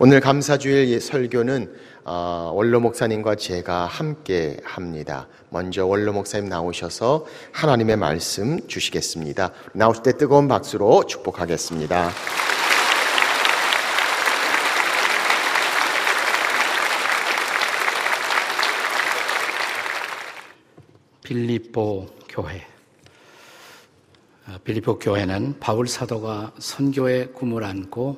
오늘 감사주일 설교는 어, 원로 목사님과 제가 함께 합니다. 먼저 원로 목사님 나오셔서 하나님의 말씀 주시겠습니다. 나오실 때 뜨거운 박수로 축복하겠습니다. 빌립보 교회. 어, 빌립보 교회는 바울 사도가 선교의 꿈을 안고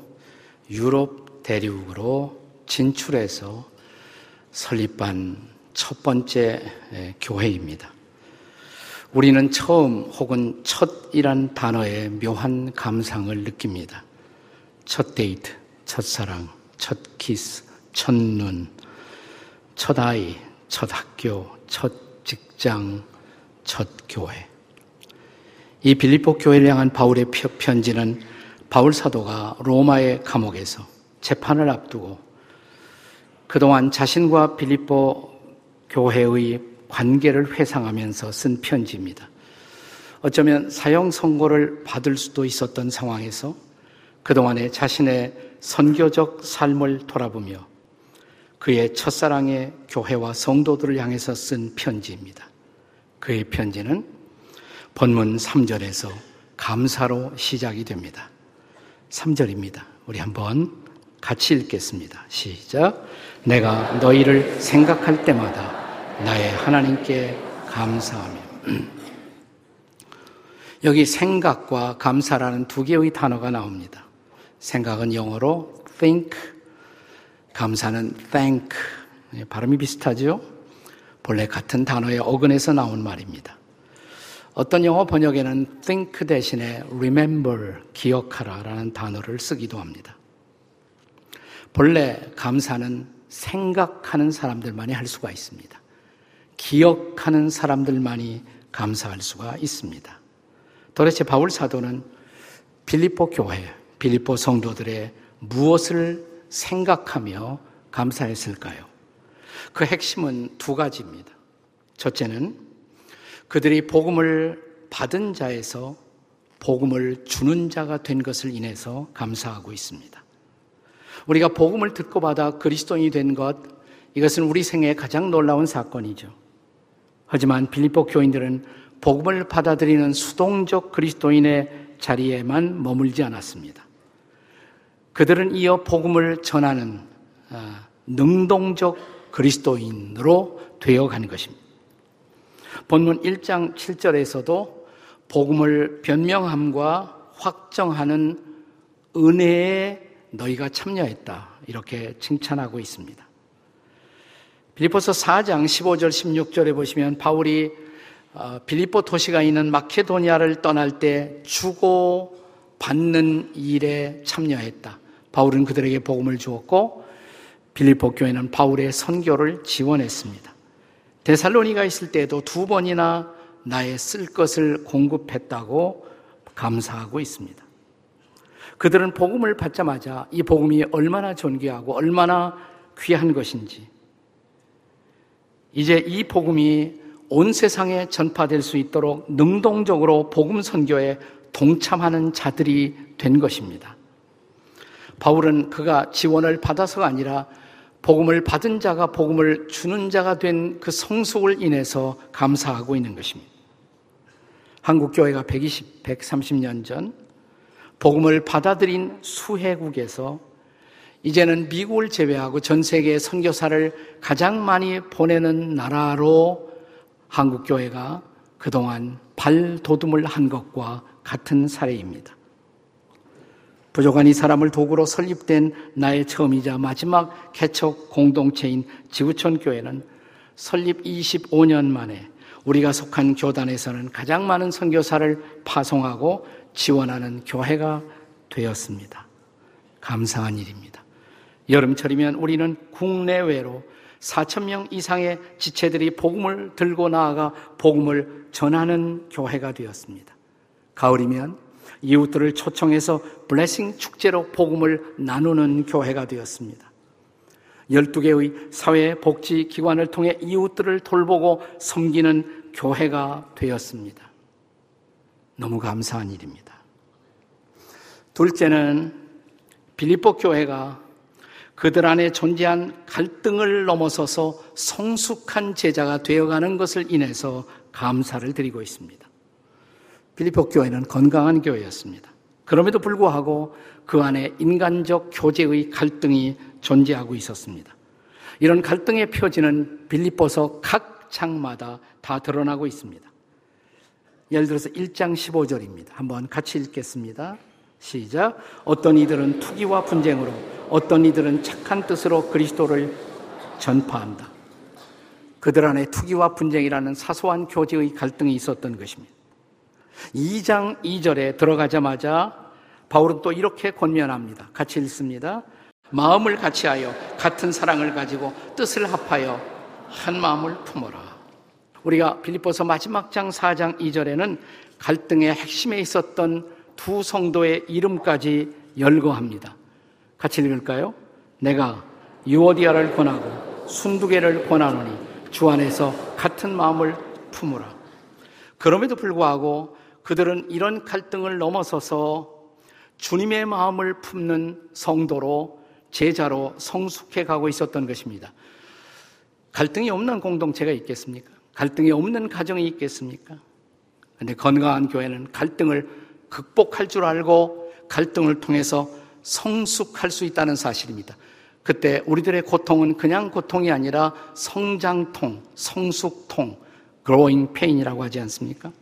유럽 대륙으로 진출해서 설립한 첫 번째 교회입니다. 우리는 처음 혹은 첫이란 단어에 묘한 감상을 느낍니다. 첫 데이트, 첫 사랑, 첫 키스, 첫 눈, 첫 아이, 첫 학교, 첫 직장, 첫 교회. 이 빌립보 교회를 향한 바울의 편지는 바울 사도가 로마의 감옥에서 재판을 앞두고 그동안 자신과 빌립보 교회의 관계를 회상하면서 쓴 편지입니다. 어쩌면 사형 선고를 받을 수도 있었던 상황에서 그동안의 자신의 선교적 삶을 돌아보며 그의 첫사랑의 교회와 성도들을 향해서 쓴 편지입니다. 그의 편지는 본문 3절에서 감사로 시작이 됩니다. 3절입니다. 우리 한번 같이 읽겠습니다. 시작. 내가 너희를 생각할 때마다 나의 하나님께 감사하며. 여기 생각과 감사라는 두 개의 단어가 나옵니다. 생각은 영어로 think, 감사는 thank. 예, 발음이 비슷하죠? 본래 같은 단어의 어근에서 나온 말입니다. 어떤 영어 번역에는 think 대신에 remember, 기억하라 라는 단어를 쓰기도 합니다. 본래 감사는 생각하는 사람들만이 할 수가 있습니다. 기억하는 사람들만이 감사할 수가 있습니다. 도대체 바울 사도는 빌립보 교회, 빌립보 성도들의 무엇을 생각하며 감사했을까요? 그 핵심은 두 가지입니다. 첫째는 그들이 복음을 받은 자에서 복음을 주는 자가 된 것을 인해서 감사하고 있습니다. 우리가 복음을 듣고 받아 그리스도인이 된 것, 이것은 우리 생애의 가장 놀라운 사건이죠. 하지만 빌립보 교인들은 복음을 받아들이는 수동적 그리스도인의 자리에만 머물지 않았습니다. 그들은 이어 복음을 전하는 아, 능동적 그리스도인으로 되어가는 것입니다. 본문 1장 7절에서도 복음을 변명함과 확정하는 은혜의 너희가 참여했다. 이렇게 칭찬하고 있습니다. 빌리포서 4장 15절 16절에 보시면 바울이 어, 빌리포 도시가 있는 마케도니아를 떠날 때 주고 받는 일에 참여했다. 바울은 그들에게 복음을 주었고 빌리포 교회는 바울의 선교를 지원했습니다. 데살로니가 있을 때도 두 번이나 나의 쓸 것을 공급했다고 감사하고 있습니다. 그들은 복음을 받자마자 이 복음이 얼마나 존귀하고 얼마나 귀한 것인지, 이제 이 복음이 온 세상에 전파될 수 있도록 능동적으로 복음 선교에 동참하는 자들이 된 것입니다. 바울은 그가 지원을 받아서가 아니라 복음을 받은 자가 복음을 주는 자가 된 그 성숙을 인해서 감사하고 있는 것입니다. 한국교회가 120, 130년 전 복음을 받아들인 수혜국에서 이제는 미국을 제외하고 전 세계 선교사를 가장 많이 보내는 나라로 한국 교회가 그동안 발돋움을 한 것과 같은 사례입니다. 부족한 이 사람을 도구로 설립된 나의 처음이자 마지막 개척 공동체인 지구촌 교회는 설립 25년 만에 우리가 속한 교단에서는 가장 많은 선교사를 파송하고 지원하는 교회가 되었습니다. 감사한 일입니다. 여름철이면 우리는 국내외로 4천 명 이상의 지체들이 복음을 들고 나아가 복음을 전하는 교회가 되었습니다. 가을이면 이웃들을 초청해서 블레싱 축제로 복음을 나누는 교회가 되었습니다. 12개의 사회복지기관을 통해 이웃들을 돌보고 섬기는 교회가 되었습니다. 너무 감사한 일입니다. 둘째는 빌립보 교회가 그들 안에 존재한 갈등을 넘어서서 성숙한 제자가 되어가는 것을 인해서 감사를 드리고 있습니다. 빌리포 교회는 건강한 교회였습니다. 그럼에도 불구하고 그 안에 인간적 교제의 갈등이 존재하고 있었습니다. 이런 갈등의 표지는 빌립보서 각 장마다 다 드러나고 있습니다. 예를 들어서 1장 15절입니다. 한번 같이 읽겠습니다. 시작. 어떤 이들은 투기와 분쟁으로, 어떤 이들은 착한 뜻으로 그리스도를 전파한다. 그들 안에 투기와 분쟁이라는 사소한 교제의 갈등이 있었던 것입니다. 2장 2절에 들어가자마자 바울은 또 이렇게 권면합니다. 같이 읽습니다. 마음을 같이하여 같은 사랑을 가지고 뜻을 합하여 한 마음을 품어라. 우리가 빌립보서 마지막 장 4장 2절에는 갈등의 핵심에 있었던 두 성도의 이름까지 열거합니다. 같이 읽을까요? 내가 유오디아를 권하고 순두개를 권하노니 주 안에서 같은 마음을 품으라. 그럼에도 불구하고 그들은 이런 갈등을 넘어서서 주님의 마음을 품는 성도로 제자로 성숙해 가고 있었던 것입니다. 갈등이 없는 공동체가 있겠습니까? 갈등이 없는 가정이 있겠습니까? 근데 건강한 교회는 갈등을 극복할 줄 알고 갈등을 통해서 성숙할 수 있다는 사실입니다. 그때 우리들의 고통은 그냥 고통이 아니라 성장통, 성숙통, growing pain이라고 하지 않습니까?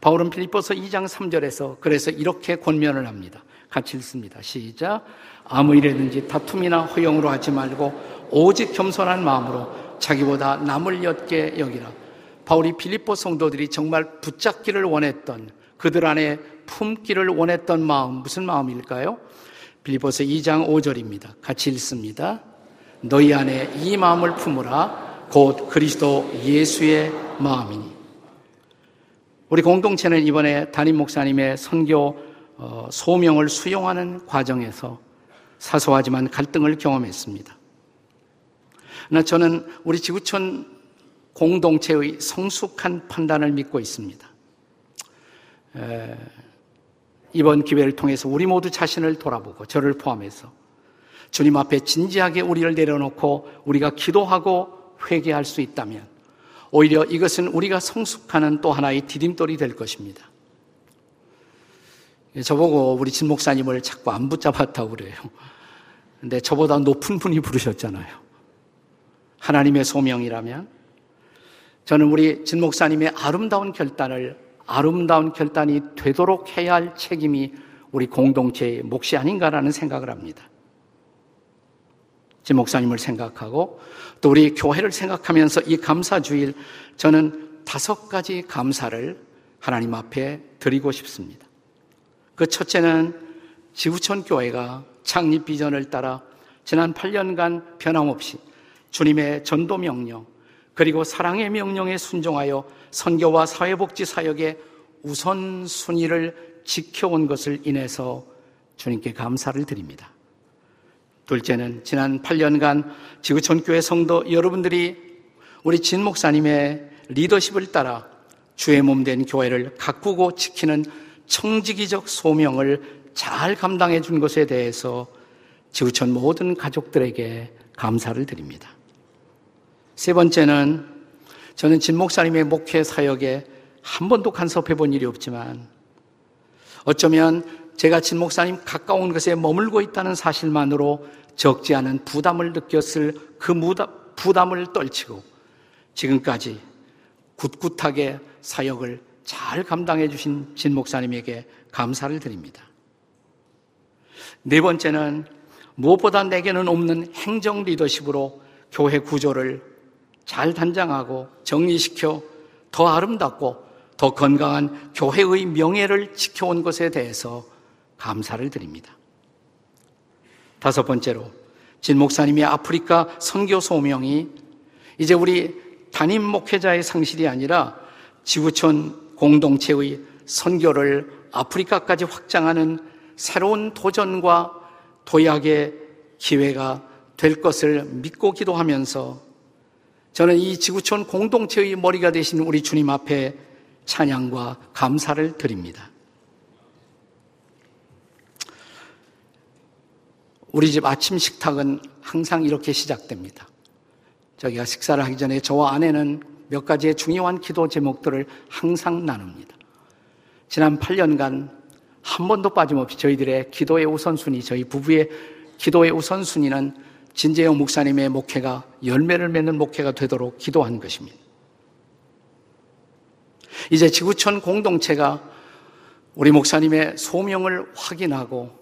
바울은 필리포서 2장 3절에서 그래서 이렇게 권면을 합니다. 같이 읽습니다. 시작. 아무 일에든지 다툼이나 허용으로 하지 말고 오직 겸손한 마음으로 자기보다 남을 엿게 여기라. 바울이 필리포 성도들이 정말 붙잡기를 원했던 그들 안에 품기를 원했던 마음 무슨 마음일까요? 빌리포스 2장 5절입니다. 같이 읽습니다. 너희 안에 이 마음을 품으라 곧 그리스도 예수의 마음이니. 우리 공동체는 이번에 담임 목사님의 선교 어, 소명을 수용하는 과정에서 사소하지만 갈등을 경험했습니다. 저는 우리 지구촌 공동체의 성숙한 판단을 믿고 있습니다. 이번 기회를 통해서 우리 모두 자신을 돌아보고 저를 포함해서 주님 앞에 진지하게 우리를 내려놓고 우리가 기도하고 회개할 수 있다면 오히려 이것은 우리가 성숙하는 또 하나의 디딤돌이 될 것입니다. 저보고 우리 진 목사님을 자꾸 안 붙잡았다고 그래요. 근데 저보다 높은 분이 부르셨잖아요. 하나님의 소명이라면 저는 우리 진 목사님의 아름다운 결단을 아름다운 결단이 되도록 해야 할 책임이 우리 공동체의 몫이 아닌가라는 생각을 합니다. 진 목사님을 생각하고 또 우리 교회를 생각하면서 이 감사주일 저는 다섯 가지 감사를 하나님 앞에 드리고 싶습니다. 그 첫째는 지구촌 교회가 창립 비전을 따라 지난 8년간 변함없이 주님의 전도 명령 그리고 사랑의 명령에 순종하여 선교와 사회복지 사역의 우선순위를 지켜온 것을 인해서 주님께 감사를 드립니다. 둘째는 지난 8년간 지구촌 교회 성도 여러분들이 우리 진 목사님의 리더십을 따라 주의 몸 된 교회를 가꾸고 지키는 청지기적 소명을 잘 감당해 준 것에 대해서 지구촌 모든 가족들에게 감사를 드립니다. 세 번째는 저는 진 목사님의 목회 사역에 한 번도 간섭해 본 일이 없지만 어쩌면 제가 진 목사님 가까운 것에 머물고 있다는 사실만으로 적지 않은 부담을 느꼈을 그 부담을 떨치고 지금까지 굳굳하게 사역을 잘 감당해 주신 진 목사님에게 감사를 드립니다. 네 번째는 무엇보다 내게는 없는 행정 리더십으로 교회 구조를 잘 단장하고 정리시켜 더 아름답고 더 건강한 교회의 명예를 지켜온 것에 대해서 감사를 드립니다. 다섯 번째로 진 목사님의 아프리카 선교 소명이 이제 우리 담임 목회자의 상실이 아니라 지구촌 공동체의 선교를 아프리카까지 확장하는 새로운 도전과 도약의 기회가 될 것을 믿고 기도하면서 저는 이 지구촌 공동체의 머리가 되신 우리 주님 앞에 찬양과 감사를 드립니다. 우리 집 아침 식탁은 항상 이렇게 시작됩니다. 저희가 식사를 하기 전에 저와 아내는 몇 가지의 중요한 기도 제목들을 항상 나눕니다. 지난 8년간 한 번도 빠짐없이 저희들의 기도의 우선순위, 저희 부부의 기도의 우선순위는 진재영 목사님의 목회가 열매를 맺는 목회가 되도록 기도한 것입니다. 이제 지구촌 공동체가 우리 목사님의 소명을 확인하고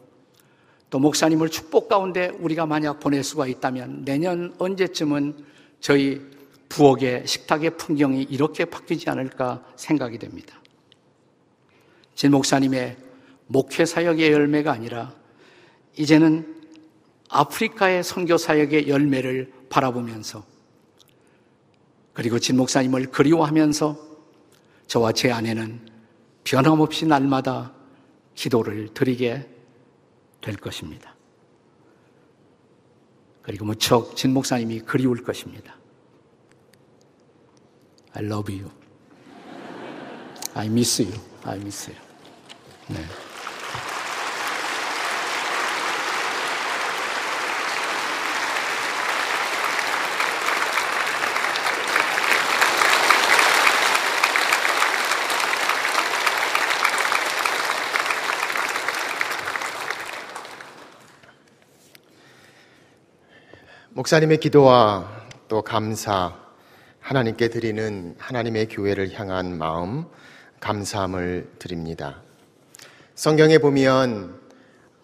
또 목사님을 축복 가운데 우리가 만약 보낼 수가 있다면 내년 언제쯤은 저희 부엌의 식탁의 풍경이 이렇게 바뀌지 않을까 생각이 됩니다. 진 목사님의 목회 사역의 열매가 아니라 이제는 아프리카의 선교 사역의 열매를 바라보면서 그리고 진 목사님을 그리워하면서 저와 제 아내는 변함없이 날마다 기도를 드리게 될 것입니다. 그리고 무척 진 목사님이 그리울 것입니다. I love you. I miss you. I miss you. 네. 목사님의 기도와 또 감사, 하나님께 드리는 하나님의 교회를 향한 마음, 감사함을 드립니다. 성경에 보면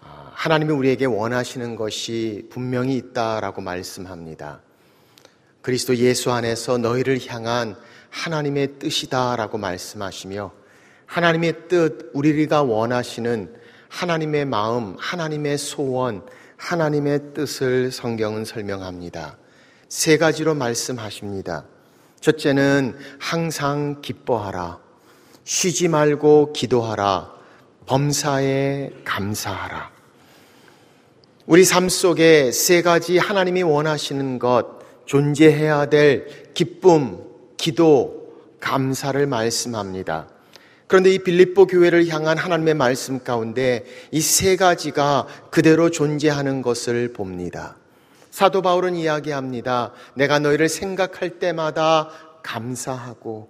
아, 하나님이 우리에게 원하시는 것이 분명히 있다라고 말씀합니다. 그리스도 예수 안에서 너희를 향한 하나님의 뜻이다라고 말씀하시며 하나님의 뜻, 우리가 원하시는 하나님의 마음, 하나님의 소원, 하나님의 뜻을 성경은 설명합니다. 세 가지로 말씀하십니다. 첫째는 항상 기뻐하라. 쉬지 말고 기도하라. 범사에 감사하라. 우리 삶 속에 세 가지 하나님이 원하시는 것, 존재해야 될 기쁨, 기도, 감사를 말씀합니다. 그런데 이 빌립보 교회를 향한 하나님의 말씀 가운데 이 세 가지가 그대로 존재하는 것을 봅니다. 사도 바울은 이야기합니다. 내가 너희를 생각할 때마다 감사하고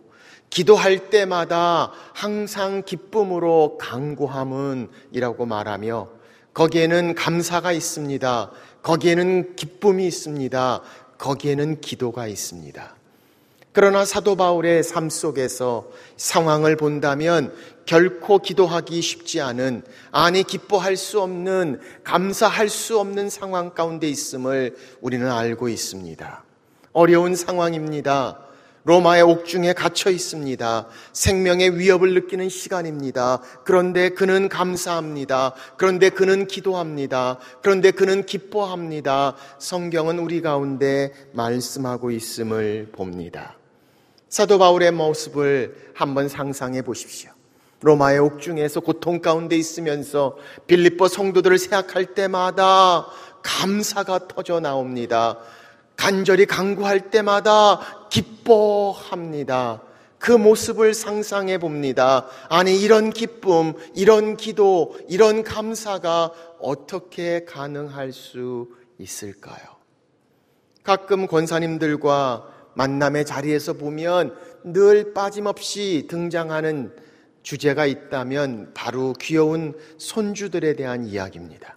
기도할 때마다 항상 기쁨으로 강구함은 이라고 말하며 거기에는 감사가 있습니다. 거기에는 기쁨이 있습니다. 거기에는 기도가 있습니다. 그러나 사도 바울의 삶 속에서 상황을 본다면 결코 기도하기 쉽지 않은, 아니 기뻐할 수 없는, 감사할 수 없는 상황 가운데 있음을 우리는 알고 있습니다. 어려운 상황입니다. 로마의 옥중에 갇혀 있습니다. 생명의 위협을 느끼는 시간입니다. 그런데 그는 감사합니다. 그런데 그는 기도합니다. 그런데 그는 기뻐합니다. 성경은 우리 가운데 말씀하고 있음을 봅니다. 사도 바울의 모습을 한번 상상해 보십시오. 로마의 옥중에서 고통 가운데 있으면서 빌립보 성도들을 생각할 때마다 감사가 터져 나옵니다. 간절히 강구할 때마다 기뻐합니다. 그 모습을 상상해 봅니다. 아니, 이런 기쁨, 이런 기도, 이런 감사가 어떻게 가능할 수 있을까요? 가끔 권사님들과 만남의 자리에서 보면 늘 빠짐없이 등장하는 주제가 있다면 바로 귀여운 손주들에 대한 이야기입니다.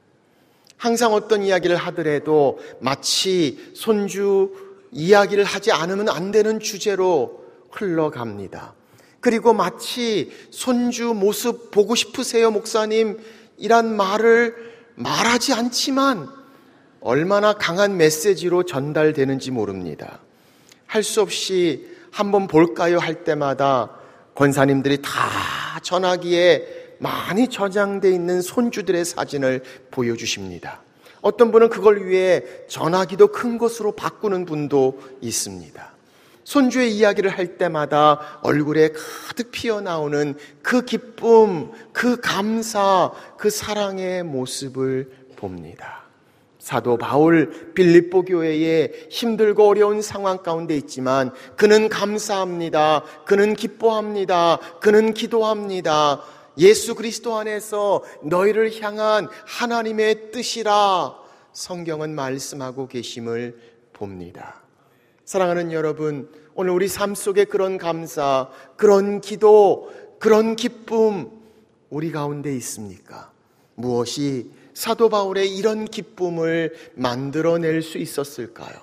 항상 어떤 이야기를 하더라도 마치 손주 이야기를 하지 않으면 안 되는 주제로 흘러갑니다. 그리고 마치 손주 모습 보고 싶으세요, 목사님? 이란 말을 말하지 않지만 얼마나 강한 메시지로 전달되는지 모릅니다. 할 수 없이 한번 볼까요 할 때마다 권사님들이 다 전화기에 많이 저장돼 있는 손주들의 사진을 보여주십니다. 어떤 분은 그걸 위해 전화기도 큰 것으로 바꾸는 분도 있습니다. 손주의 이야기를 할 때마다 얼굴에 가득 피어나오는 그 기쁨, 그 감사, 그 사랑의 모습을 봅니다. 사도 바울 빌립보 교회에 힘들고 어려운 상황 가운데 있지만 그는 감사합니다. 그는 기뻐합니다. 그는 기도합니다. 예수 그리스도 안에서 너희를 향한 하나님의 뜻이라 성경은 말씀하고 계심을 봅니다. 사랑하는 여러분, 오늘 우리 삶 속에 그런 감사, 그런 기도, 그런 기쁨, 우리 가운데 있습니까? 무엇이 사도 바울의 이런 기쁨을 만들어낼 수 있었을까요?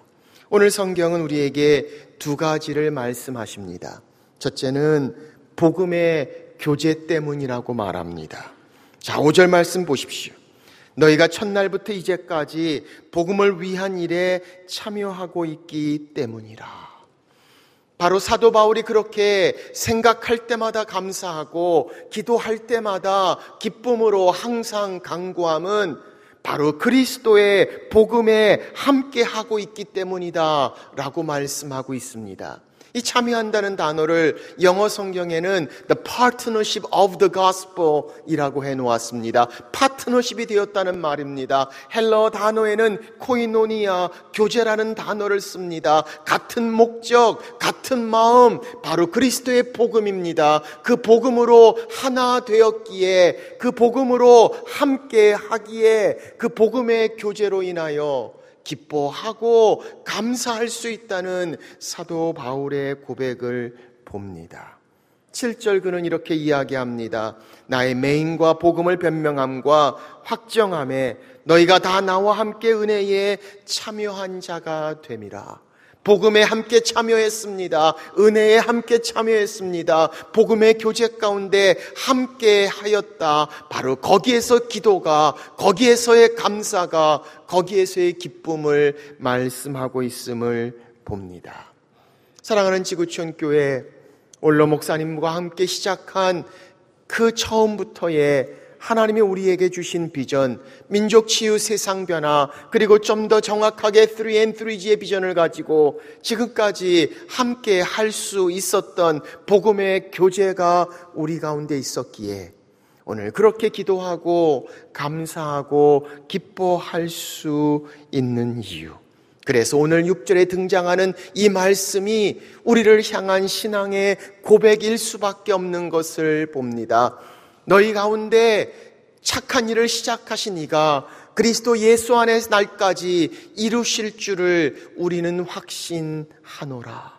오늘 성경은 우리에게 두 가지를 말씀하십니다. 첫째는 복음의 교제 때문이라고 말합니다. 자, 5절 말씀 보십시오. 너희가 첫날부터 이제까지 복음을 위한 일에 참여하고 있기 때문이라. 바로 사도 바울이 그렇게 생각할 때마다 감사하고 기도할 때마다 기쁨으로 항상 강구함은 바로 그리스도의 복음에 함께 하고 있기 때문이다 라고 말씀하고 있습니다. 이 참여한다는 단어를 영어 성경에는 the partnership of the gospel 이라고 해 놓았습니다. 파트너십이 되었다는 말입니다. 헬러 단어에는 코이노니아, 교제라는 단어를 씁니다. 같은 목적, 같은 마음, 바로 그리스도의 복음입니다. 그 복음으로 하나 되었기에, 그 복음으로 함께 하기에, 그 복음의 교제로 인하여 기뻐하고 감사할 수 있다는 사도 바울의 고백을 봅니다. 7절 그는 이렇게 이야기합니다. 나의 메인과 복음을 변명함과 확정함에 너희가 다 나와 함께 은혜에 참여한 자가 됨이라. 복음에 함께 참여했습니다. 은혜에 함께 참여했습니다. 복음의 교제 가운데 함께 하였다. 바로 거기에서 기도가, 거기에서의 감사가, 거기에서의 기쁨을 말씀하고 있음을 봅니다. 사랑하는 지구촌 교회 올로 목사님과 함께 시작한 그 처음부터의 하나님이 우리에게 주신 비전, 민족 치유 세상 변화, 그리고 좀 더 정확하게 3N3G의 비전을 가지고 지금까지 함께 할 수 있었던 복음의 교제가 우리 가운데 있었기에 오늘 그렇게 기도하고 감사하고 기뻐할 수 있는 이유. 그래서 오늘 6절에 등장하는 이 말씀이 우리를 향한 신앙의 고백일 수밖에 없는 것을 봅니다. 너희 가운데 착한 일을 시작하신 이가 그리스도 예수 안에 날까지 이루실 줄을 우리는 확신하노라.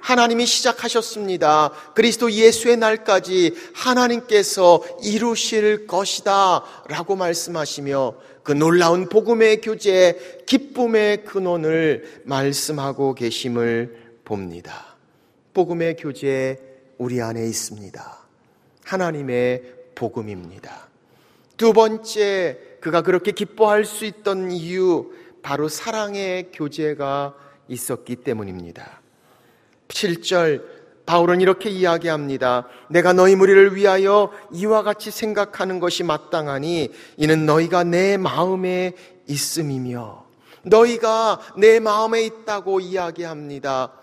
하나님이 시작하셨습니다. 그리스도 예수의 날까지 하나님께서 이루실 것이다. 라고 말씀하시며 그 놀라운 복음의 교제, 기쁨의 근원을 말씀하고 계심을 봅니다. 복음의 교제 우리 안에 있습니다. 하나님의 복음입니다. 두 번째, 그가 그렇게 기뻐할 수 있던 이유, 바로 사랑의 교제가 있었기 때문입니다. 7절, 바울은 이렇게 이야기합니다. 내가 너희 무리를 위하여 이와 같이 생각하는 것이 마땅하니 이는 너희가 내 마음에 있음이며 너희가 내 마음에 있다고 이야기합니다.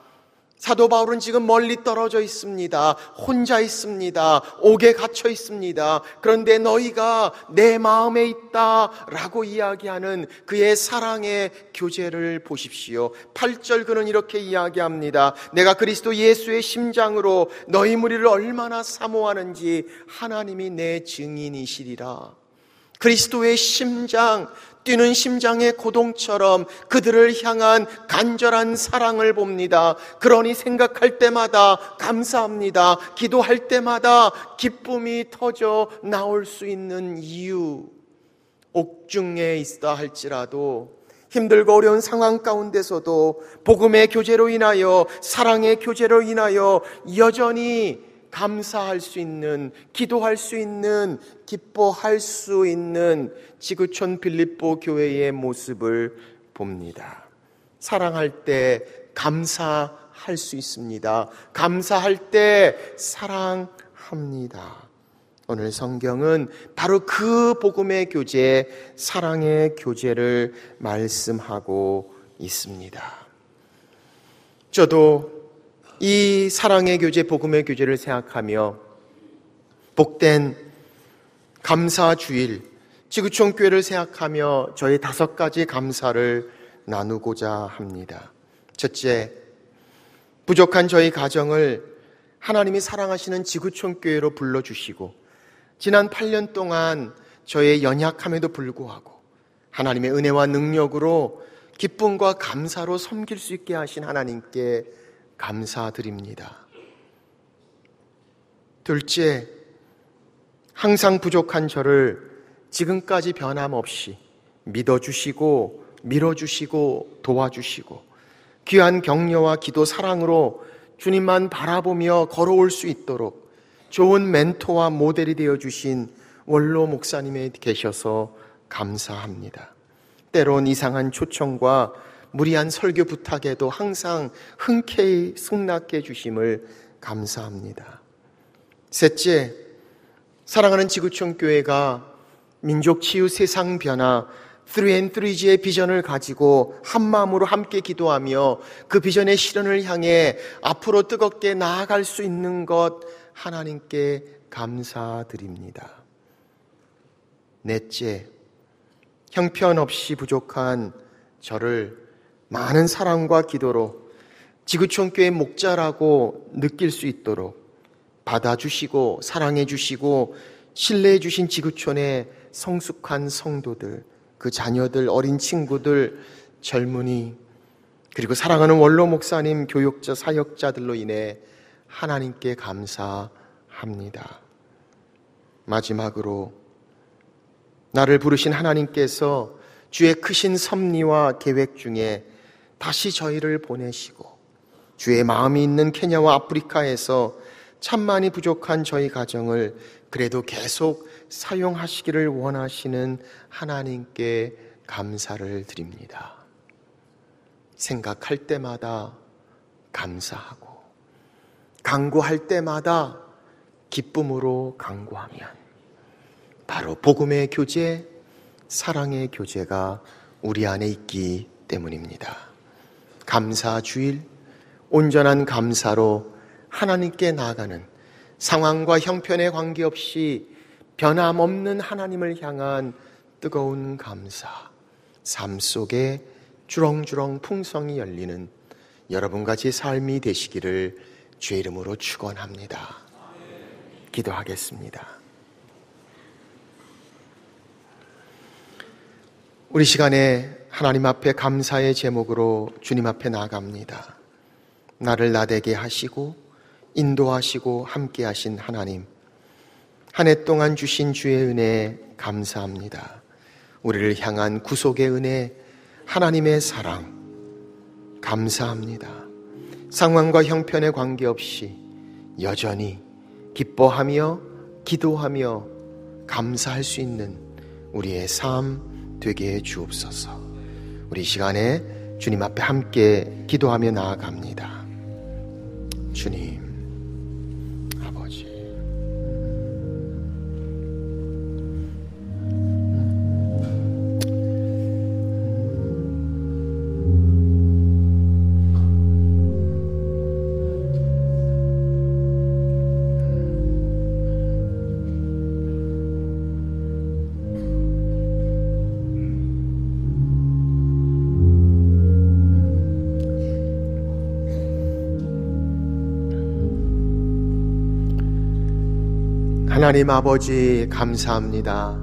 사도 바울은 지금 멀리 떨어져 있습니다. 혼자 있습니다. 옥에 갇혀 있습니다. 그런데 너희가 내 마음에 있다 라고 이야기하는 그의 사랑의 교제를 보십시오. 8절 그는 이렇게 이야기합니다. 내가 그리스도 예수의 심장으로 너희 무리를 얼마나 사모하는지 하나님이 내 증인이시리라. 그리스도의 심장, 뛰는 심장의 고동처럼 그들을 향한 간절한 사랑을 봅니다. 그러니 생각할 때마다 감사합니다. 기도할 때마다 기쁨이 터져 나올 수 있는 이유. 옥중에 있다 할지라도 힘들고 어려운 상황 가운데서도 복음의 교제로 인하여 사랑의 교제로 인하여 여전히 감사할 수 있는, 기도할 수 있는, 기뻐할 수 있는 지구촌 빌립보 교회의 모습을 봅니다. 사랑할 때 감사할 수 있습니다. 감사할 때 사랑합니다. 오늘 성경은 바로 그 복음의 교제, 사랑의 교제를 말씀하고 있습니다. 저도 이 사랑의 교제, 복음의 교제를 생각하며 복된 감사 주일, 지구촌 교회를 생각하며 저희 다섯 가지 감사를 나누고자 합니다. 첫째, 부족한 저희 가정을 하나님이 사랑하시는 지구촌 교회로 불러주시고, 지난 8년 동안 저의 연약함에도 불구하고, 하나님의 은혜와 능력으로 기쁨과 감사로 섬길 수 있게 하신 하나님께 감사드립니다. 둘째, 항상 부족한 저를 지금까지 변함없이 믿어주시고 밀어주시고 도와주시고 귀한 격려와 기도 사랑으로 주님만 바라보며 걸어올 수 있도록 좋은 멘토와 모델이 되어 주신 원로 목사님에 계셔서 감사합니다. 때론 이상한 초청과 무리한 설교 부탁에도 항상 흔쾌히 승낙해 주심을 감사합니다. 셋째, 사랑하는 지구촌 교회가 민족 치유 세상 변화 3&3G의 비전을 가지고 한 마음으로 함께 기도하며 그 비전의 실현을 향해 앞으로 뜨겁게 나아갈 수 있는 것 하나님께 감사드립니다. 넷째, 형편없이 부족한 저를 많은 사랑과 기도로 지구촌 교회 목자라고 느낄 수 있도록 받아주시고 사랑해주시고 신뢰해주신 지구촌의 성숙한 성도들, 그 자녀들, 어린 친구들, 젊은이, 그리고 사랑하는 원로 목사님, 교육자, 사역자들로 인해 하나님께 감사합니다. 마지막으로 나를 부르신 하나님께서 주의 크신 섭리와 계획 중에 다시 저희를 보내시고 주의 마음이 있는 케냐와 아프리카에서 참만이 부족한 저희 가정을 그래도 계속 사용하시기를 원하시는 하나님께 감사를 드립니다. 생각할 때마다 감사하고, 강구할 때마다 기쁨으로 강구하면, 바로 복음의 교제, 사랑의 교제가 우리 안에 있기 때문입니다. 감사 주일, 온전한 감사로 하나님께 나아가는 상황과 형편에 관계없이 변함없는 하나님을 향한 뜨거운 감사, 삶 속에 주렁주렁 풍성이 열리는 여러분과 제 삶이 되시기를 주의 이름으로 축원합니다. 기도하겠습니다. 우리 시간에 하나님 앞에 감사의 제목으로 주님 앞에 나아갑니다. 나를 나대게 하시고 인도하시고 함께 하신 하나님. 한 해 동안 주신 주의 은혜 감사합니다. 우리를 향한 구속의 은혜, 하나님의 사랑, 감사합니다. 상황과 형편에 관계없이 여전히 기뻐하며 기도하며 감사할 수 있는 우리의 삶 되게 해 주옵소서. 우리 시간에 주님 앞에 함께 기도하며 나아갑니다. 주님. 하나님 아버지 감사합니다.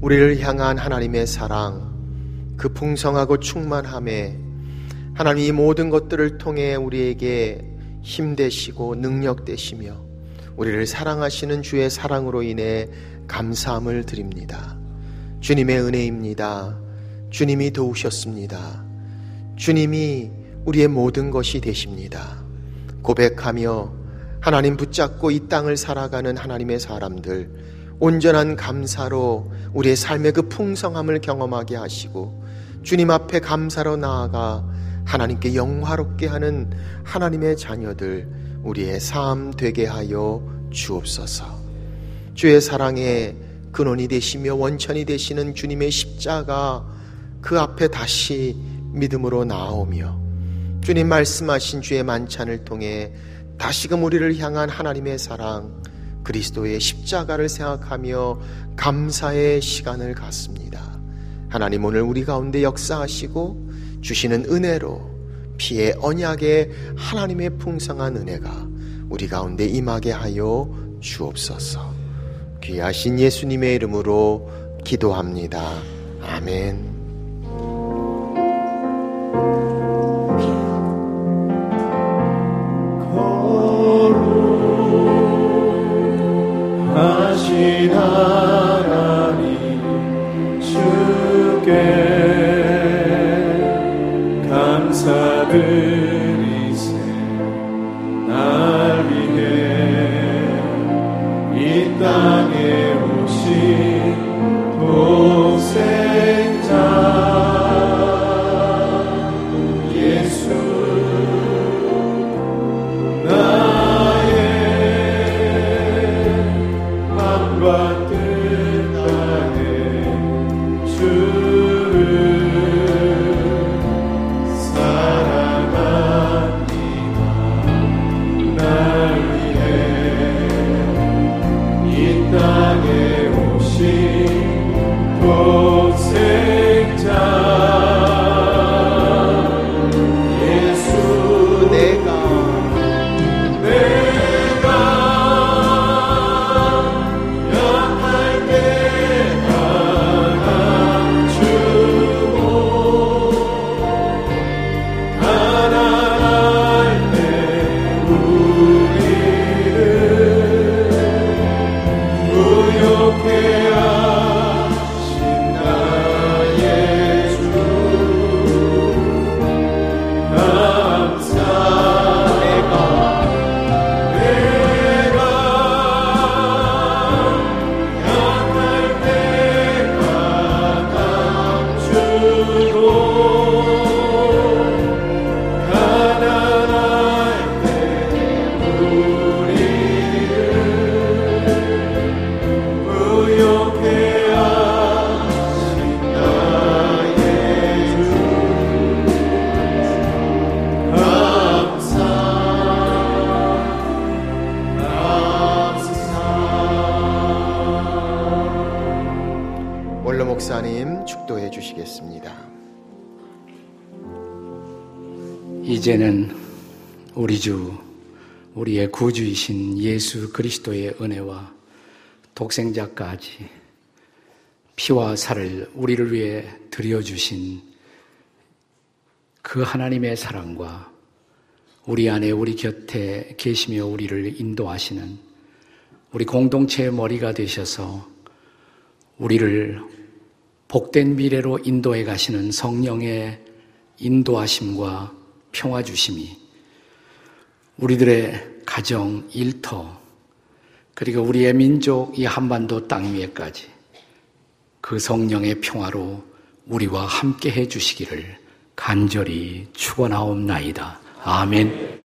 우리를 향한 하나님의 사랑, 그 풍성하고 충만함에 하나님 이 모든 것들을 통해 우리에게 힘 되시고 능력 되시며 우리를 사랑하시는 주의 사랑으로 인해 감사함을 드립니다. 주님의 은혜입니다. 주님이 도우셨습니다. 주님이 우리의 모든 것이 되십니다. 고백하며 하나님 붙잡고 이 땅을 살아가는 하나님의 사람들, 온전한 감사로 우리의 삶의 그 풍성함을 경험하게 하시고, 주님 앞에 감사로 나아가 하나님께 영화롭게 하는 하나님의 자녀들, 우리의 삶 되게 하여 주옵소서. 주의 사랑에 근원이 되시며 원천이 되시는 주님의 십자가 그 앞에 다시 믿음으로 나오며 주님 말씀하신 주의 만찬을 통해 다시금 우리를 향한 하나님의 사랑, 그리스도의 십자가를 생각하며 감사의 시간을 갖습니다. 하나님 오늘 우리 가운데 역사하시고 주시는 은혜로 피의 언약의 하나님의 풍성한 은혜가 우리 가운데 임하게 하여 주옵소서. 귀하신 예수님의 이름으로 기도합니다. 아멘. 원로 목사님 축도해 주시겠습니다. 이제는 우리 주, 우리의 구주이신 예수 그리스도의 은혜와 독생자까지 피와 살을 우리를 위해 드려주신 그 하나님의 사랑과 우리 안에 우리 곁에 계시며 우리를 인도하시는 우리 공동체의 머리가 되셔서 우리를 복된 미래로 인도해 가시는 성령의 인도하심과 평화 주심이 우리들의 가정, 일터, 그리고 우리의 민족 이 한반도 땅 위에까지 그 성령의 평화로 우리와 함께 해 주시기를 간절히 축원하옵나이다. 아멘.